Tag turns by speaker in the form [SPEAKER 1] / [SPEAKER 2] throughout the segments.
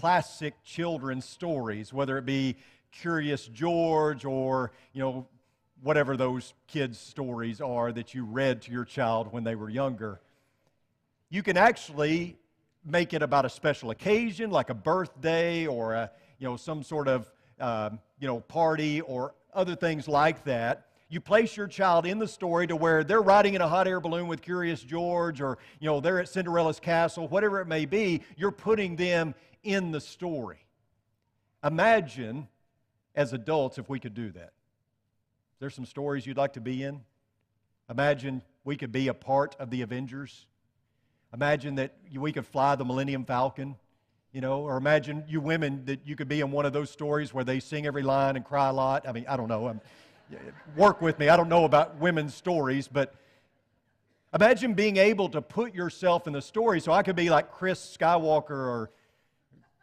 [SPEAKER 1] classic children's stories, whether it be Curious George or, you know, whatever those kids' stories are that you read to your child when they were younger. You can actually make it about a special occasion, like a birthday or a, you know, some sort of um, you know, party or other things like that. You place your child in the story to where they're riding in a hot air balloon with Curious George or, you know, they're at Cinderella's castle, whatever it may be, you're putting them in the story. Imagine as adults if we could do that. There's some stories you'd like to be in. Imagine we could be a part of the Avengers. Imagine that we could fly the Millennium Falcon, you know, or imagine you women that you could be in one of those stories where they sing every line and cry a lot. I mean, I don't know. I'm, work with me. I don't know about women's stories, but imagine being able to put yourself in the story. So I could be like Chris Skywalker or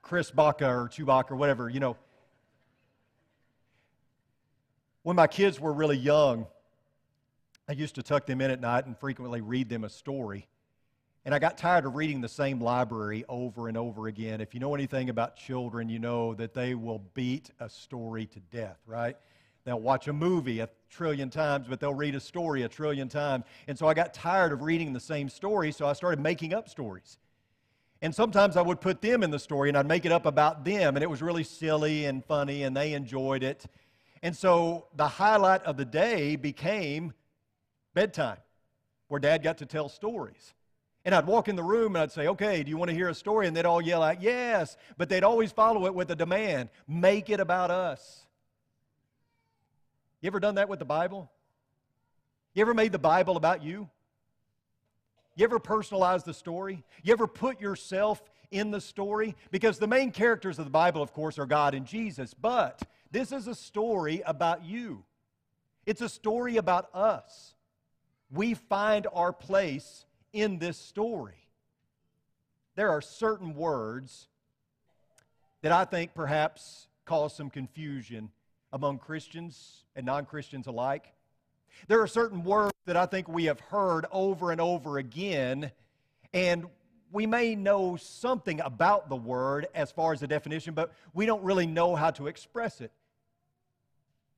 [SPEAKER 1] Chris Baca or Chewbacca or whatever, you know. When my kids were really young, I used to tuck them in at night and frequently read them a story. And I got tired of reading the same library over and over again. If you know anything about children, you know that they will beat a story to death, right? They'll watch a movie a trillion times, but they'll read a story a trillion times. And so I got tired of reading the same story, so I started making up stories. And sometimes I would put them in the story and I'd make it up about them, and it was really silly and funny, and they enjoyed it. And so the highlight of the day became bedtime, where dad got to tell stories. And I'd walk in the room and I'd say, okay, do you want to hear a story? And they'd all yell out, yes. But they'd always follow it with a demand make it about us. You ever done that with the Bible? You ever made the Bible about you? You ever personalize the story? You ever put yourself in the story? Because the main characters of the Bible, of course, are God and Jesus, but this is a story about you. It's a story about us. We find our place in this story. There are certain words that I think perhaps cause some confusion among Christians and non Christians alike. There are certain words that I think we have heard over and over again, and we may know something about the word as far as the definition, but we don't really know how to express it.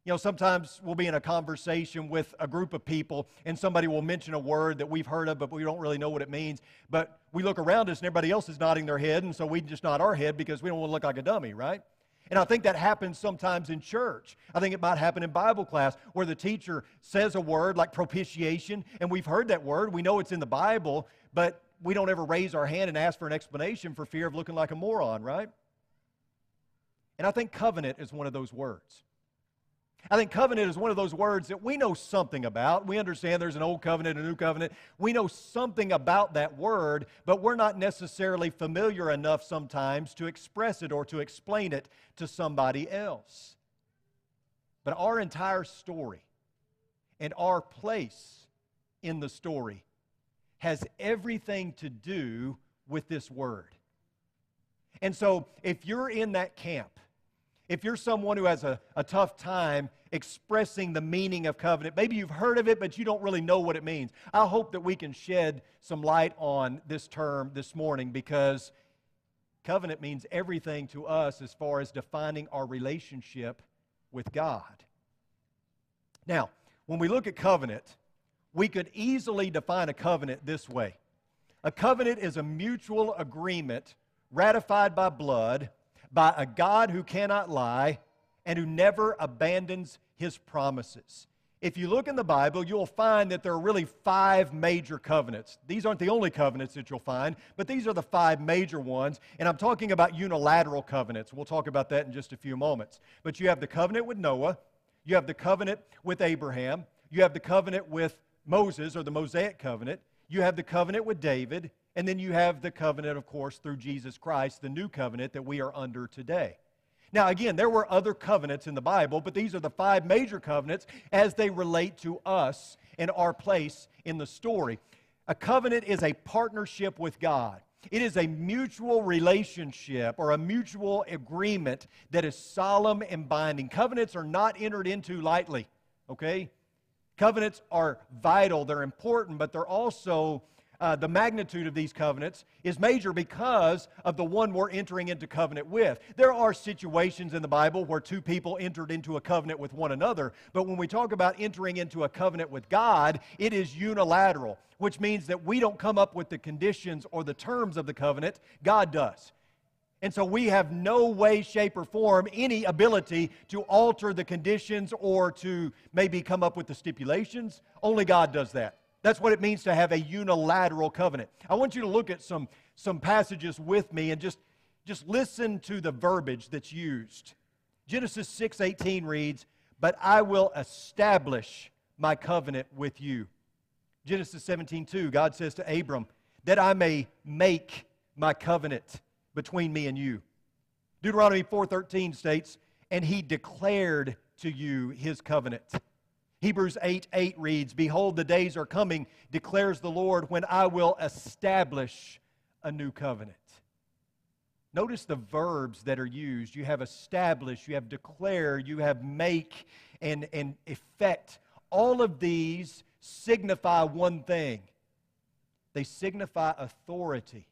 [SPEAKER 1] You know, sometimes we'll be in a conversation with a group of people and somebody will mention a word that we've heard of, but we don't really know what it means. But we look around us and everybody else is nodding their head, and so we just nod our head because we don't want to look like a dummy, right? And I think that happens sometimes in church. I think it might happen in Bible class where the teacher says a word like propitiation, and we've heard that word. We know it's in the Bible, but we don't ever raise our hand and ask for an explanation for fear of looking like a moron, right? And I think covenant is one of those words. I think covenant is one of those words that we know something about. We understand there's an old covenant, a new covenant. We know something about that word, but we're not necessarily familiar enough sometimes to express it or to explain it to somebody else. But our entire story and our place in the story has everything to do with this word. And so if you're in that camp, if you're someone who has a, a tough time expressing the meaning of covenant, maybe you've heard of it, but you don't really know what it means. I hope that we can shed some light on this term this morning because covenant means everything to us as far as defining our relationship with God. Now, when we look at covenant, we could easily define a covenant this way a covenant is a mutual agreement ratified by blood by a God who cannot lie and who never abandons his promises. If you look in the Bible, you'll find that there are really five major covenants. These aren't the only covenants that you'll find, but these are the five major ones. And I'm talking about unilateral covenants. We'll talk about that in just a few moments. But you have the covenant with Noah, you have the covenant with Abraham, you have the covenant with Moses or the Mosaic covenant, you have the covenant with David, and then you have the covenant, of course, through Jesus Christ, the new covenant that we are under today. Now, again, there were other covenants in the Bible, but these are the five major covenants as they relate to us and our place in the story. A covenant is a partnership with God. It is a mutual relationship or a mutual agreement that is solemn and binding. Covenants are not entered into lightly, okay? Covenants are vital, they're important, but they're also uh, the magnitude of these covenants is major because of the one we're entering into covenant with. There are situations in the Bible where two people entered into a covenant with one another, but when we talk about entering into a covenant with God, it is unilateral, which means that we don't come up with the conditions or the terms of the covenant, God does. And so we have no way, shape, or form any ability to alter the conditions or to maybe come up with the stipulations. Only God does that. That's what it means to have a unilateral covenant. I want you to look at some, some passages with me and just, just listen to the verbiage that's used. Genesis 6:18 reads, "But I will establish my covenant with you." Genesis 17:2, God says to Abram, "That I may make my covenant between me and you." Deuteronomy 4:13 states, "And he declared to you his covenant." Hebrews 8 8 reads, Behold, the days are coming, declares the Lord, when I will establish a new covenant. Notice the verbs that are used. You have establish, you have declare, you have make, and, and effect. All of these signify one thing they signify authority.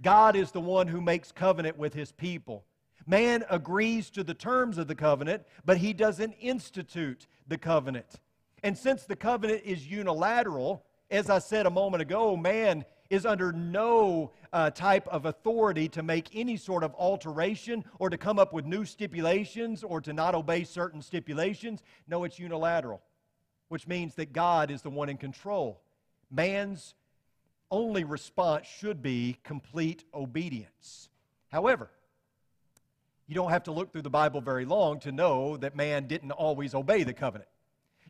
[SPEAKER 1] God is the one who makes covenant with his people. Man agrees to the terms of the covenant, but he doesn't institute the covenant. And since the covenant is unilateral, as I said a moment ago, man is under no uh, type of authority to make any sort of alteration or to come up with new stipulations or to not obey certain stipulations. No, it's unilateral, which means that God is the one in control. Man's only response should be complete obedience. However, you don't have to look through the Bible very long to know that man didn't always obey the covenant.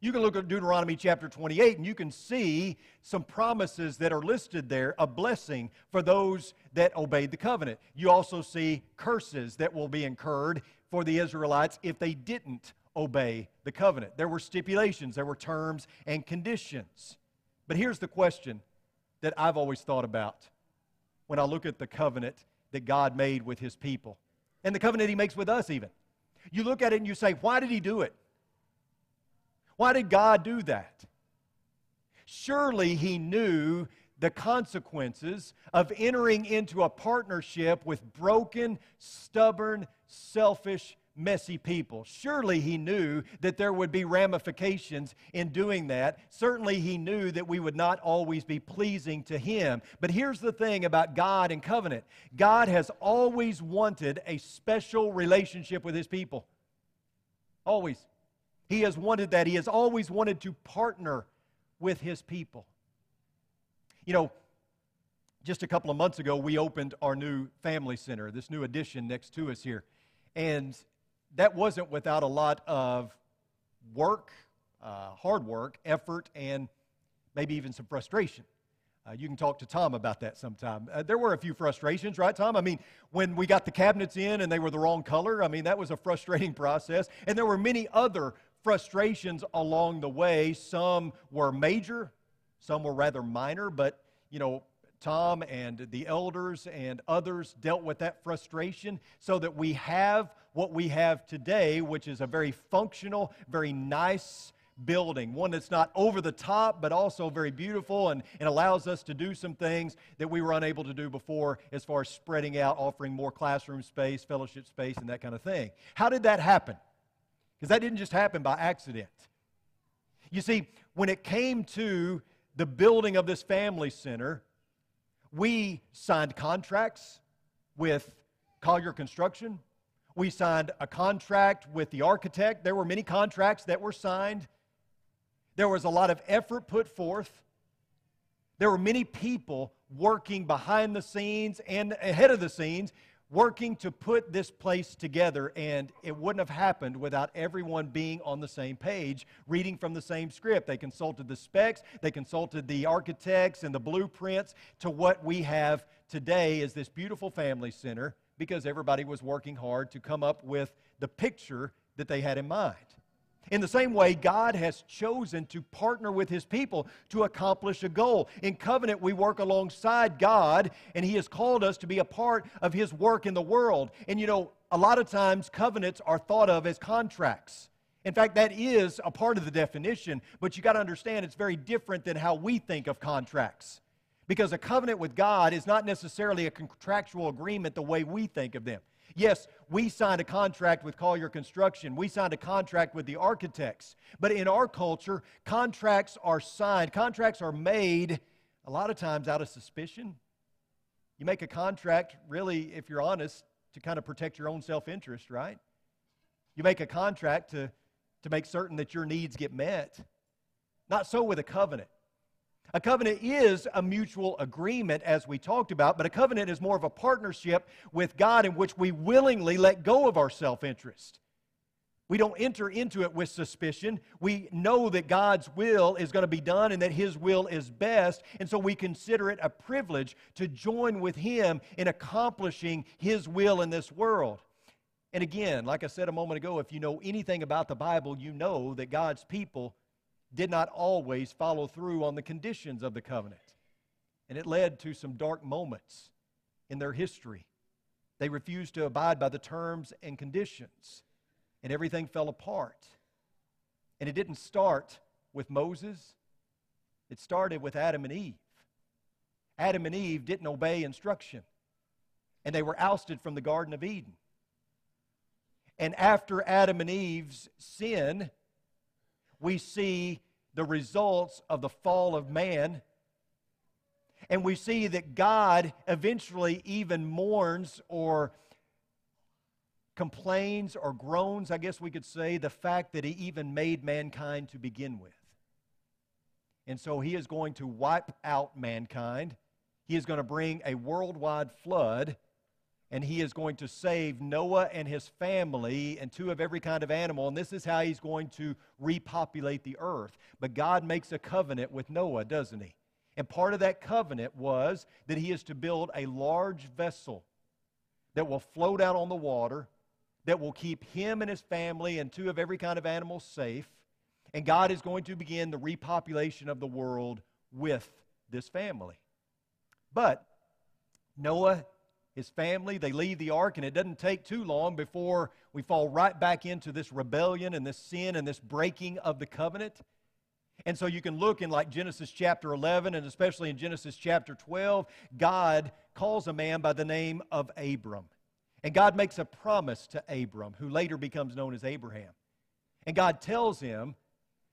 [SPEAKER 1] You can look at Deuteronomy chapter 28 and you can see some promises that are listed there, a blessing for those that obeyed the covenant. You also see curses that will be incurred for the Israelites if they didn't obey the covenant. There were stipulations, there were terms and conditions. But here's the question that I've always thought about when I look at the covenant that God made with his people and the covenant he makes with us, even. You look at it and you say, why did he do it? Why did God do that? Surely he knew the consequences of entering into a partnership with broken, stubborn, selfish messy people. Surely he knew that there would be ramifications in doing that. Certainly he knew that we would not always be pleasing to him. But here's the thing about God and covenant God has always wanted a special relationship with his people. Always. He has wanted that. He has always wanted to partner with his people. You know, just a couple of months ago, we opened our new family center, this new addition next to us here. And that wasn't without a lot of work, uh, hard work, effort, and maybe even some frustration. Uh, you can talk to Tom about that sometime. Uh, there were a few frustrations, right, Tom? I mean, when we got the cabinets in and they were the wrong color, I mean, that was a frustrating process. And there were many other frustrations along the way. Some were major, some were rather minor, but, you know, Tom and the elders and others dealt with that frustration so that we have what we have today, which is a very functional, very nice building, one that's not over the top, but also very beautiful and, and allows us to do some things that we were unable to do before as far as spreading out, offering more classroom space, fellowship space, and that kind of thing. How did that happen? Because that didn't just happen by accident. You see, when it came to the building of this family center, we signed contracts with Collier Construction. We signed a contract with the architect. There were many contracts that were signed. There was a lot of effort put forth. There were many people working behind the scenes and ahead of the scenes, working to put this place together. And it wouldn't have happened without everyone being on the same page, reading from the same script. They consulted the specs, they consulted the architects and the blueprints to what we have today as this beautiful family center because everybody was working hard to come up with the picture that they had in mind. In the same way, God has chosen to partner with His people to accomplish a goal. In covenant, we work alongside God, and He has called us to be a part of His work in the world. And you know, a lot of times covenants are thought of as contracts. In fact, that is a part of the definition, but you got to understand it's very different than how we think of contracts. Because a covenant with God is not necessarily a contractual agreement the way we think of them. Yes, we signed a contract with Collier Construction. We signed a contract with the architects. But in our culture, contracts are signed, contracts are made a lot of times out of suspicion. You make a contract, really, if you're honest, to kind of protect your own self interest, right? You make a contract to, to make certain that your needs get met. Not so with a covenant. A covenant is a mutual agreement, as we talked about, but a covenant is more of a partnership with God in which we willingly let go of our self interest. We don't enter into it with suspicion. We know that God's will is going to be done and that His will is best, and so we consider it a privilege to join with Him in accomplishing His will in this world. And again, like I said a moment ago, if you know anything about the Bible, you know that God's people did not always follow through on the conditions of the covenant. And it led to some dark moments in their history. They refused to abide by the terms and conditions, and everything fell apart. And it didn't start with Moses, it started with Adam and Eve. Adam and Eve didn't obey instruction, and they were ousted from the Garden of Eden. And after Adam and Eve's sin, we see the results of the fall of man. And we see that God eventually even mourns or complains or groans, I guess we could say, the fact that He even made mankind to begin with. And so He is going to wipe out mankind. He is going to bring a worldwide flood and he is going to save Noah and his family and two of every kind of animal. And this is how he's going to repopulate the earth. But God makes a covenant with Noah, doesn't he? And part of that covenant was that he is to build a large vessel that will float out on the water, that will keep him and his family and two of every kind of animal safe. And God is going to begin the repopulation of the world with this family. But Noah his family. They leave the ark, and it doesn't take too long before we fall right back into this rebellion and this sin and this breaking of the covenant. And so you can look in like Genesis chapter 11 and especially in Genesis chapter 12, God calls a man by the name of Abram. And God makes a promise to Abram, who later becomes known as Abraham. And God tells him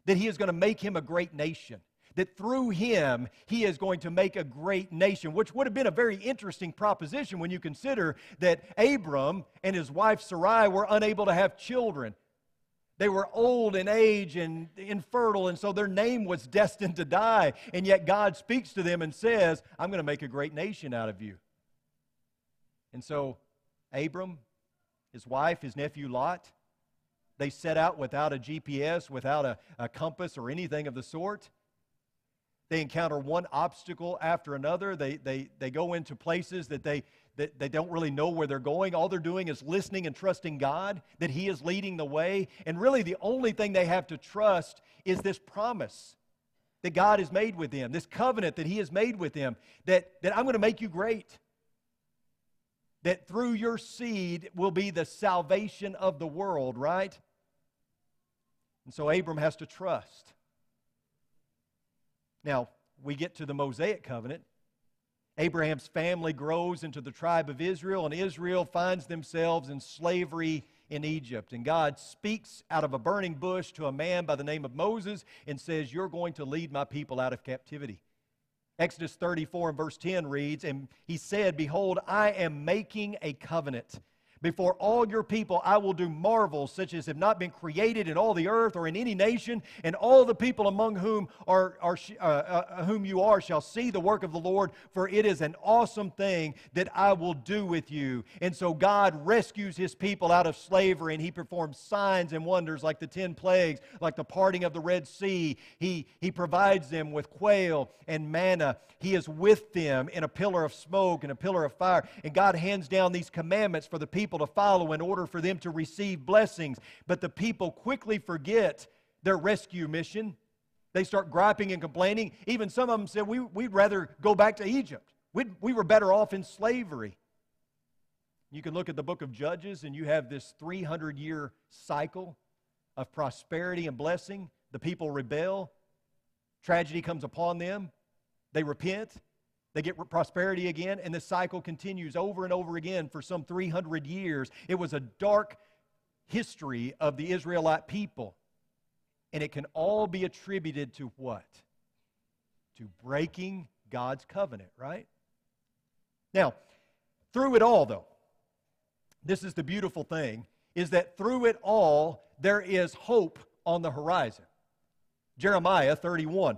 [SPEAKER 1] that he is going to make him a great nation that through him he is going to make a great nation, which would have been a very interesting proposition when you consider that Abram and his wife Sarai were unable to have children. They were old in age and infertile, and so their name was destined to die. And yet God speaks to them and says, I'm going to make a great nation out of you. And so Abram, his wife, his nephew Lot, they set out without a GPS, without a, a compass or anything of the sort. They encounter one obstacle after another. They, they, they go into places that they, that they don't really know where they're going. All they're doing is listening and trusting God that He is leading the way. And really, the only thing they have to trust is this promise that God has made with them, this covenant that He has made with them, that, that I'm going to make you great. That through your seed will be the salvation of the world, right? And so Abram has to trust. Now, we get to the Mosaic covenant. Abraham's family grows into the tribe of Israel, and Israel finds themselves in slavery in Egypt. And God speaks out of a burning bush to a man by the name of Moses and says, You're going to lead my people out of captivity. Exodus 34 and verse 10 reads, And he said, Behold, I am making a covenant before all your people, I will do marvels such as have not been created in all the earth or in any nation, and all the people among whom are, are uh, uh, whom you are shall see the work of the Lord. For it is an awesome thing that I will do with you. And so God rescues His people out of slavery, and He performs signs and wonders like the ten plagues, like the parting of the Red Sea. He He provides them with quail and manna. He is with them in a pillar of smoke and a pillar of fire. And God hands down these commandments for the people people to follow in order for them to receive blessings. But the people quickly forget their rescue mission. They start griping and complaining. Even some of them said, we, We'd rather go back to Egypt. We'd, we were better off in slavery. You can look at the book of Judges, and you have this 300 year cycle of prosperity and blessing. The people rebel, tragedy comes upon them, they repent, They get prosperity again, and the cycle continues over and over again for some 300 years. It was a dark history of the Israelite people. And it can all be attributed to what? To breaking God's covenant, right? Now, through it all, though, this is the beautiful thing, is that through it all, there is hope on the horizon. Jeremiah 31.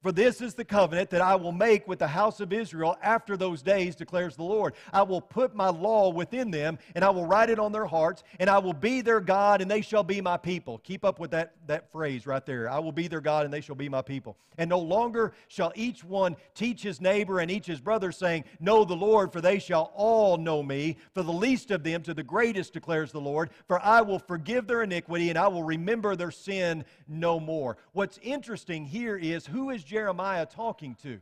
[SPEAKER 1] For this is the covenant that I will make with the house of Israel after those days, declares the Lord. I will put my law within them, and I will write it on their hearts, and I will be their God, and they shall be my people. Keep up with that, that phrase right there. I will be their God, and they shall be my people. And no longer shall each one teach his neighbor and each his brother, saying, Know the Lord, for they shall all know me. For the least of them to the greatest, declares the Lord. For I will forgive their iniquity, and I will remember their sin no more. What's interesting here is who is Jeremiah talking to?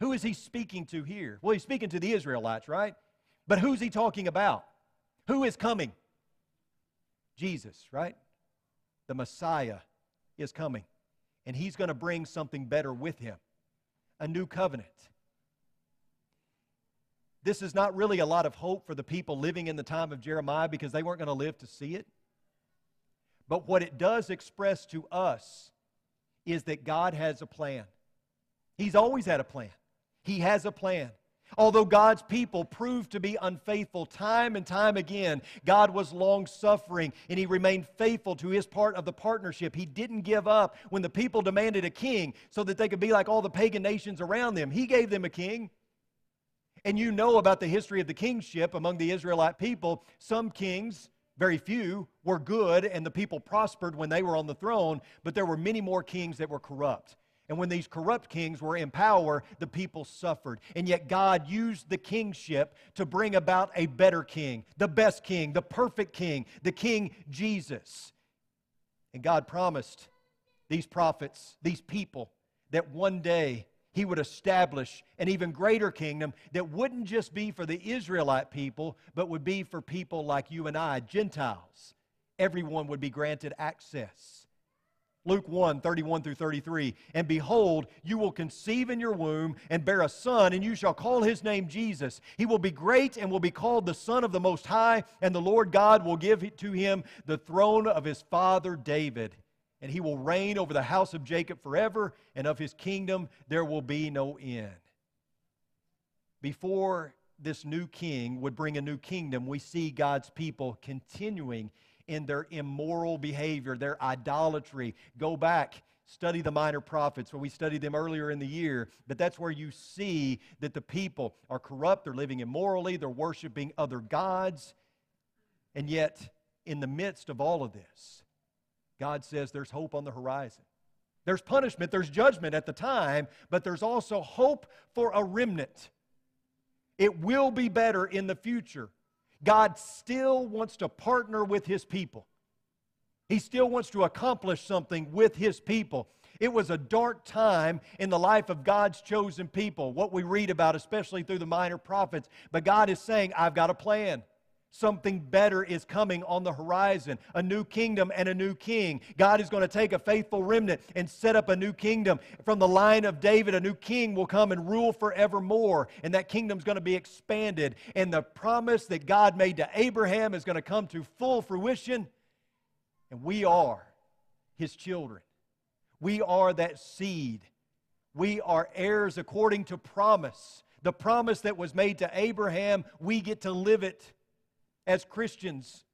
[SPEAKER 1] Who is he speaking to here? Well, he's speaking to the Israelites, right? But who's he talking about? Who is coming? Jesus, right? The Messiah is coming. And he's going to bring something better with him a new covenant. This is not really a lot of hope for the people living in the time of Jeremiah because they weren't going to live to see it. But what it does express to us is that God has a plan. He's always had a plan. He has a plan. Although God's people proved to be unfaithful time and time again, God was long suffering and He remained faithful to His part of the partnership. He didn't give up when the people demanded a king so that they could be like all the pagan nations around them. He gave them a king. And you know about the history of the kingship among the Israelite people. Some kings very few were good and the people prospered when they were on the throne, but there were many more kings that were corrupt. And when these corrupt kings were in power, the people suffered. And yet God used the kingship to bring about a better king, the best king, the perfect king, the king Jesus. And God promised these prophets, these people, that one day he would establish an even greater kingdom that wouldn't just be for the Israelite people, but would be for people like you and I, Gentiles. Everyone would be granted access. Luke 1 31 through 33. And behold, you will conceive in your womb and bear a son, and you shall call his name Jesus. He will be great and will be called the Son of the Most High, and the Lord God will give to him the throne of his father David and he will reign over the house of Jacob forever, and of his kingdom there will be no end. Before this new king would bring a new kingdom, we see God's people continuing in their immoral behavior, their idolatry. Go back, study the minor prophets, where we studied them earlier in the year, but that's where you see that the people are corrupt, they're living immorally, they're worshiping other gods. And yet, in the midst of all of this, God says there's hope on the horizon. There's punishment, there's judgment at the time, but there's also hope for a remnant. It will be better in the future. God still wants to partner with His people. He still wants to accomplish something with His people. It was a dark time in the life of God's chosen people, what we read about, especially through the minor prophets. But God is saying, I've got a plan. Something better is coming on the horizon a new kingdom and a new king. God is going to take a faithful remnant and set up a new kingdom. From the line of David, a new king will come and rule forevermore, and that kingdom is going to be expanded. And the promise that God made to Abraham is going to come to full fruition. And we are his children. We are that seed. We are heirs according to promise. The promise that was made to Abraham, we get to live it as Christians.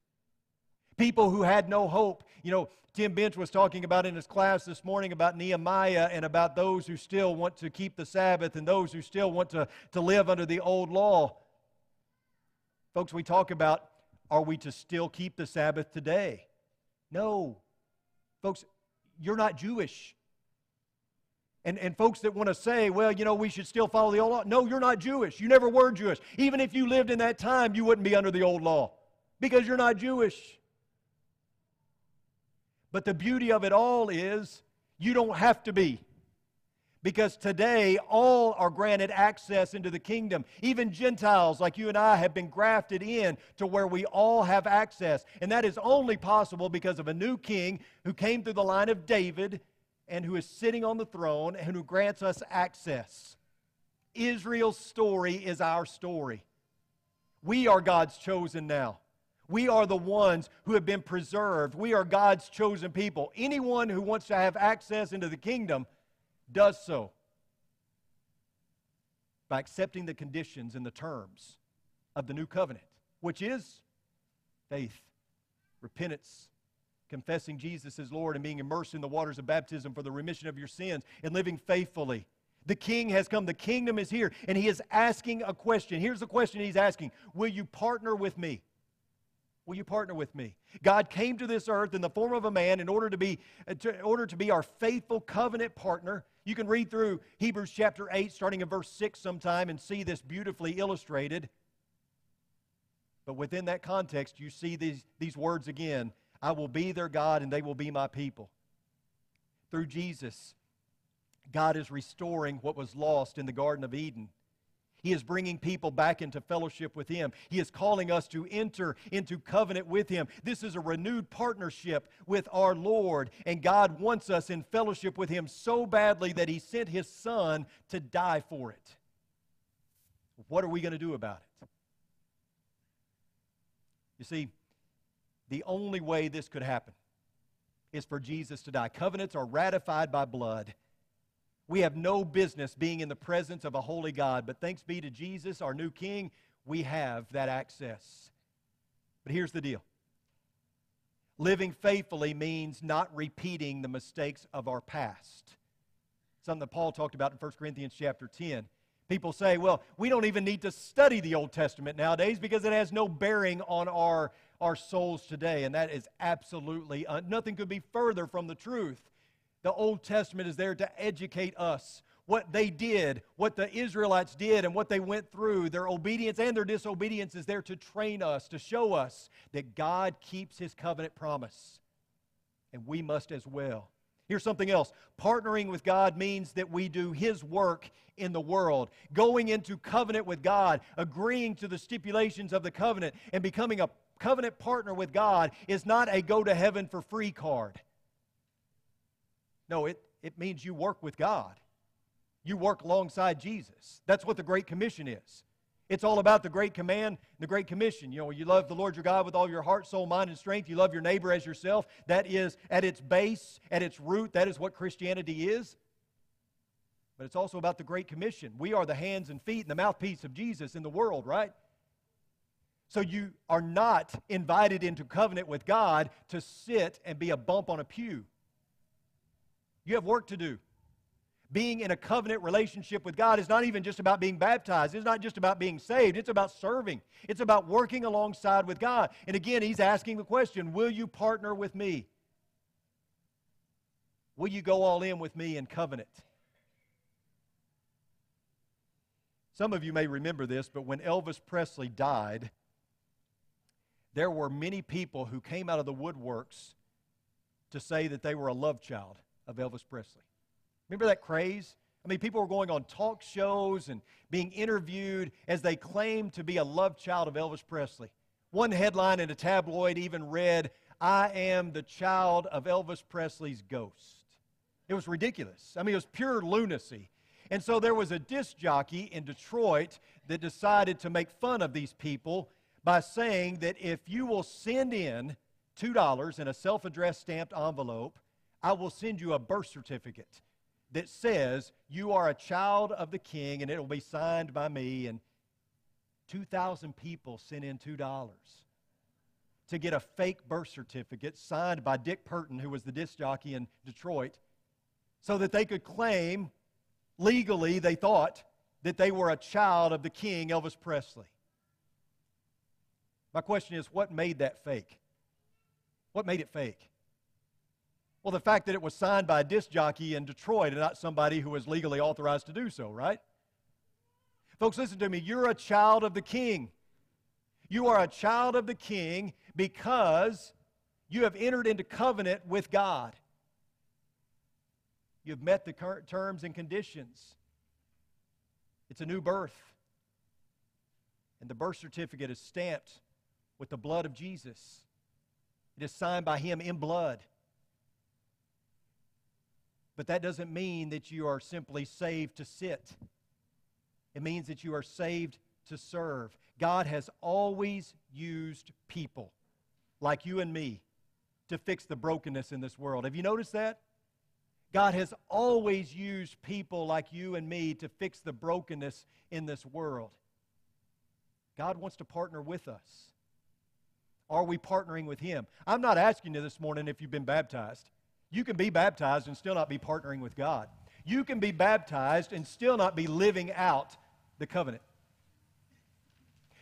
[SPEAKER 1] People who had no hope. You know, Tim Bench was talking about in his class this morning about Nehemiah and about those who still want to keep the Sabbath and those who still want to, to live under the old law. Folks, we talk about are we to still keep the Sabbath today? No. Folks, you're not Jewish. And, and folks that want to say, well, you know, we should still follow the old law. No, you're not Jewish. You never were Jewish. Even if you lived in that time, you wouldn't be under the old law because you're not Jewish. But the beauty of it all is you don't have to be. Because today, all are granted access into the kingdom. Even Gentiles like you and I have been grafted in to where we all have access. And that is only possible because of a new king who came through the line of David and who is sitting on the throne and who grants us access. Israel's story is our story. We are God's chosen now. We are the ones who have been preserved. We are God's chosen people. Anyone who wants to have access into the kingdom does so by accepting the conditions and the terms of the new covenant, which is faith, repentance, confessing Jesus as Lord, and being immersed in the waters of baptism for the remission of your sins, and living faithfully. The king has come, the kingdom is here, and he is asking a question. Here's the question he's asking Will you partner with me? Will you partner with me? God came to this earth in the form of a man in order to be, uh, in order to be our faithful covenant partner. You can read through Hebrews chapter 8, starting in verse 6 sometime, and see this beautifully illustrated. But within that context, you see these, these words again I will be their God, and they will be my people. Through Jesus, God is restoring what was lost in the Garden of Eden. He is bringing people back into fellowship with Him. He is calling us to enter into covenant with Him. This is a renewed partnership with our Lord, and God wants us in fellowship with Him so badly that He sent His Son to die for it. What are we going to do about it? You see, the only way this could happen is for Jesus to die. Covenants are ratified by blood. We have no business being in the presence of a holy God, but thanks be to Jesus, our new King, we have that access. But here's the deal living faithfully means not repeating the mistakes of our past. Something that Paul talked about in 1 Corinthians chapter 10. People say, well, we don't even need to study the Old Testament nowadays because it has no bearing on our, our souls today. And that is absolutely, uh, nothing could be further from the truth. The Old Testament is there to educate us. What they did, what the Israelites did, and what they went through, their obedience and their disobedience is there to train us, to show us that God keeps his covenant promise. And we must as well. Here's something else. Partnering with God means that we do His work in the world. Going into covenant with God, agreeing to the stipulations of the covenant, and becoming a covenant partner with God is not a go to heaven for free card. No, it, it means you work with God. You work alongside Jesus. That's what the Great Commission is. It's all about the Great Command, the Great Commission. You know, you love the Lord your God with all your heart, soul, mind, and strength. You love your neighbor as yourself. That is, at its base, at its root, that is what Christianity is. But it's also about the Great Commission. We are the hands and feet and the mouthpiece of Jesus in the world, right? So you are not invited into covenant with God to sit and be a bump on a pew. You have work to do. Being in a covenant relationship with God is not even just about being baptized. It's not just about being saved. It's about serving. It's about working alongside with God. And again, he's asking the question Will you partner with me? Will you go all in with me in covenant? Some of you may remember this, but when Elvis Presley died, there were many people who came out of the woodworks to say that they were a love child of Elvis Presley. Remember that craze? I mean, people were going on talk shows and being interviewed as they claimed to be a love child of Elvis Presley. One headline in a tabloid even read, I am the child of Elvis Presley's ghost. It was ridiculous. I mean, it was pure lunacy. And so there was a disc jockey in Detroit that decided to make fun of these people by saying that if you will send in $2 in a self addressed stamped envelope, I will send you a birth certificate that says you are a child of the king and it will be signed by me. And 2,000 people sent in $2 to get a fake birth certificate signed by Dick Burton, who was the disc jockey in Detroit, so that they could claim legally, they thought, that they were a child of the king, Elvis Presley. My question is what made that fake? What made it fake? Well, the fact that it was signed by a disc jockey in Detroit and not somebody who was legally authorized to do so, right? Folks, listen to me. You're a child of the king. You are a child of the king because you have entered into covenant with God. You've met the current terms and conditions. It's a new birth. And the birth certificate is stamped with the blood of Jesus. It is signed by Him in blood. But that doesn't mean that you are simply saved to sit. It means that you are saved to serve. God has always used people like you and me to fix the brokenness in this world. Have you noticed that? God has always used people like you and me to fix the brokenness in this world. God wants to partner with us. Are we partnering with Him? I'm not asking you this morning if you've been baptized. You can be baptized and still not be partnering with God. You can be baptized and still not be living out the covenant.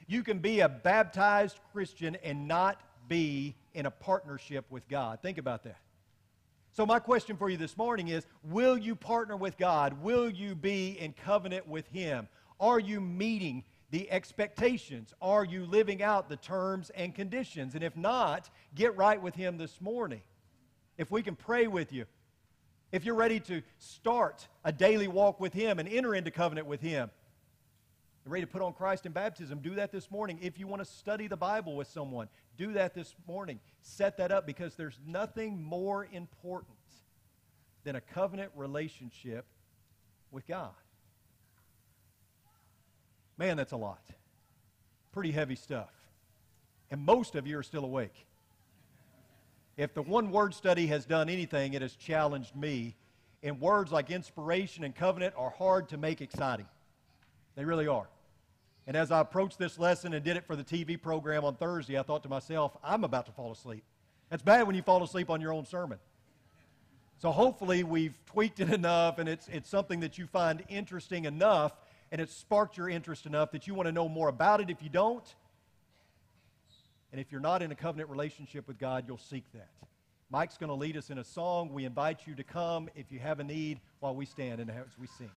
[SPEAKER 1] You can be a baptized Christian and not be in a partnership with God. Think about that. So, my question for you this morning is Will you partner with God? Will you be in covenant with Him? Are you meeting the expectations? Are you living out the terms and conditions? And if not, get right with Him this morning. If we can pray with you, if you're ready to start a daily walk with Him and enter into covenant with Him, you're ready to put on Christ in baptism, do that this morning. If you want to study the Bible with someone, do that this morning. Set that up because there's nothing more important than a covenant relationship with God. Man, that's a lot. Pretty heavy stuff. And most of you are still awake. If the one word study has done anything, it has challenged me. And words like inspiration and covenant are hard to make exciting. They really are. And as I approached this lesson and did it for the TV program on Thursday, I thought to myself, I'm about to fall asleep. That's bad when you fall asleep on your own sermon. So hopefully we've tweaked it enough and it's, it's something that you find interesting enough and it sparked your interest enough that you want to know more about it. If you don't, and if you're not in a covenant relationship with God, you'll seek that. Mike's going to lead us in a song. We invite you to come if you have a need while we stand and as we sing.